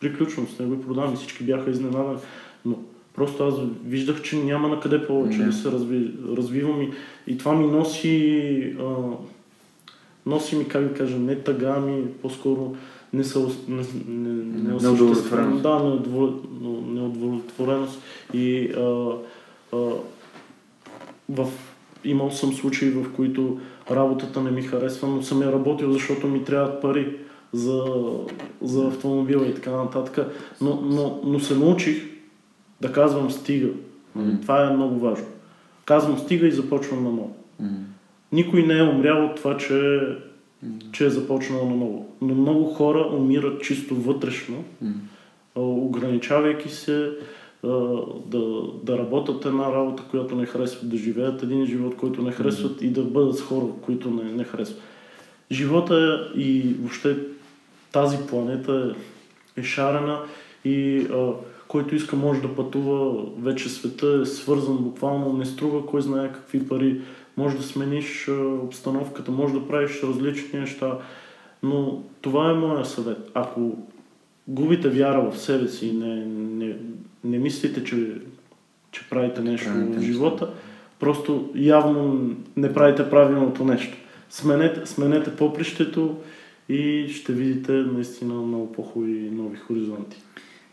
приключвам с него и продавам и всички бяха изненадани. Но просто аз виждах, че няма на къде повече Не. да се разви, развивам и, и това ми носи, а, носи ми, как да кажа, не тъга ми, по-скоро не са, не, не, не Неудовлетвореност. Да, неудовол- неудовлетвореност. И а, а, в, имал съм случаи, в които работата не ми харесва, но съм я работил, защото ми трябват пари за, за автомобила и така нататък. Но, но, но се научих да казвам стига. Мгм. Това е много важно. Казвам стига и започвам наново. М. Никой не е умрял от това, че, че е започнал наново. Но много хора умират чисто вътрешно, ограничавайки се да, да работят една работа, която не харесват, да живеят един живот, който не харесват и да бъдат с хора, които не, не харесват. Живота е и въобще тази планета е, е шарена и а, който иска може да пътува, вече света е свързан буквално, не струва кой знае какви пари. Може да смениш обстановката, може да правиш различни неща, но това е моя съвет. Ако губите вяра в себе си и не, не, не мислите, че, че правите нещо Правите в нещо. живота, просто явно не правите правилното нещо. Сменете, сменете попрището и ще видите наистина много по-хубави нови хоризонти.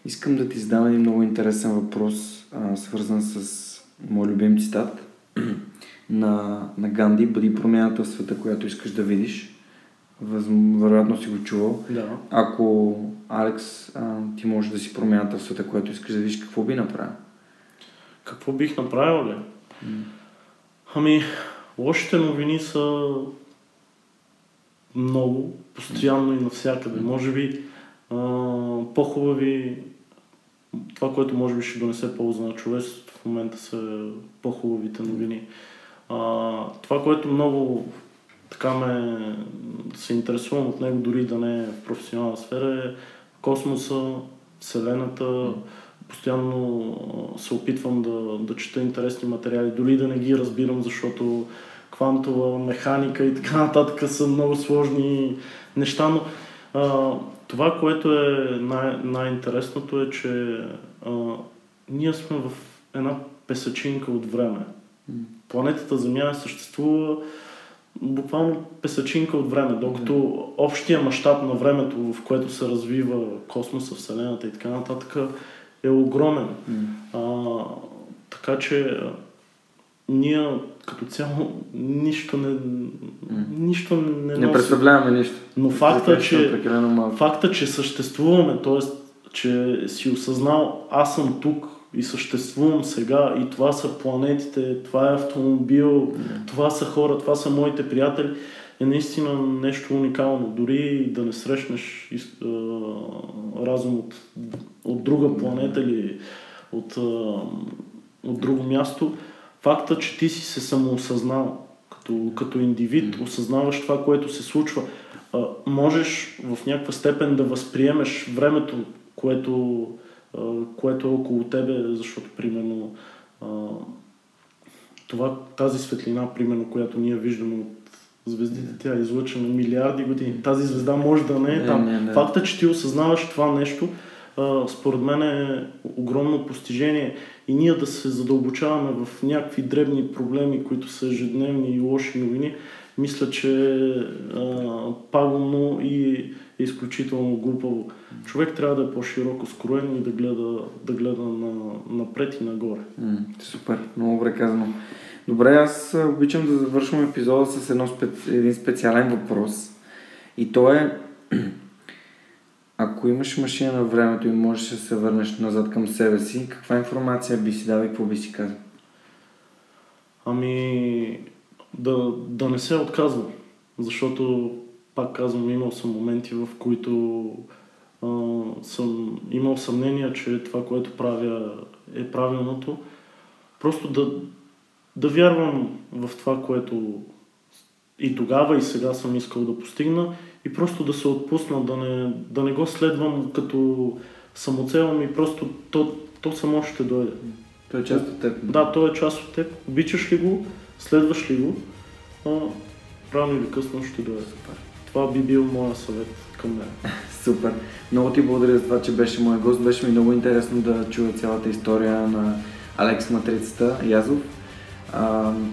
Искам да ти задам един много интересен въпрос, а, свързан с мой любим цитат на, на Ганди. Бъди промяната в света, която искаш да видиш. Вероятно си го чувал. Да. Ако, Алекс, а, ти можеш да си промяната в света, която искаш да видиш, какво би направил? Какво бих направил ли? Ами, лошите новини са много, постоянно и навсякъде. Може би а, по-хубави, това, което може би ще донесе полза на човечеството в момента са по-хубавите новини. Това, което много така ме се интересувам от него, дори да не е в професионална сфера, е космоса, Вселената. Постоянно се опитвам да, да чета интересни материали, дори да не ги разбирам, защото квантова механика и така нататък са много сложни неща, но а, това, което е най- най-интересното е, че а, ние сме в една песачинка от време. Планетата Земя съществува буквално песачинка от време, докато общия мащаб на времето, в което се развива космоса, Вселената и така нататък, е огромен. А, така че ние като цяло нищо не, нищо не, Не носи. представляваме нищо. Но факта, е че, факта, че съществуваме, т.е. че си осъзнал аз съм тук и съществувам сега и това са планетите, това е автомобил, това са хора, това са моите приятели, е наистина нещо уникално. Дори да не срещнеш а, разум от, от друга планета или от, а, от друго място, факта, че ти си се самоосъзнал като, като индивид, осъзнаваш това, което се случва, а, можеш в някаква степен да възприемеш времето, което, което е около тебе, защото примерно това, тази светлина, примерно, която ние виждаме от звездите, тя е излъчена милиарди години. Тази звезда може да не е Не, там. не, не. Факта, че ти осъзнаваш това нещо, според мен е огромно постижение и ние да се задълбочаваме в някакви дребни проблеми, които са ежедневни и лоши новини, мисля, че е пагубно и е изключително глупаво. Човек трябва да е по-широко скроен и да гледа, да гледа на, напред и нагоре. М, супер, много добре казано. Добре, аз обичам да завършвам епизода с едно специ... един специален въпрос. И то е, ако имаш машина на времето и можеш да се върнеш назад към себе си, каква информация би си дал и какво би си казал? Ами да, да не се отказвам, защото пак казвам, имал съм моменти, в които а, съм имал съмнение, че това, което правя е правилното. Просто да, да вярвам в това, което и тогава и сега съм искал да постигна и просто да се отпусна, да не, да не го следвам като самоцел, ми просто то, то само ще дойде. Той е част от теб. Да, той е част от теб. Обичаш ли го, следваш ли го, а, рано или късно ще дойде. Това би бил моя съвет към мен. Супер. Много ти благодаря за това, че беше мой гост. Беше ми много интересно да чуя цялата история на Алекс Матрицата Язов.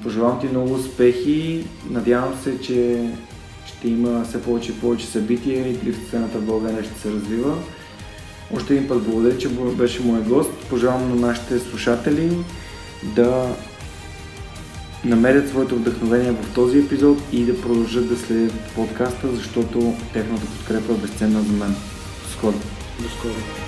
Пожелавам ти много успехи. Надявам се, че ще има все повече и повече събития и дрифт сцената в България ще се развива. Още един път благодаря, че беше мой гост. Пожелавам на нашите слушатели да намерят своето вдъхновение в този епизод и да продължат да следят подкаста, защото техната подкрепа е безценна за мен. Скоро! До скоро!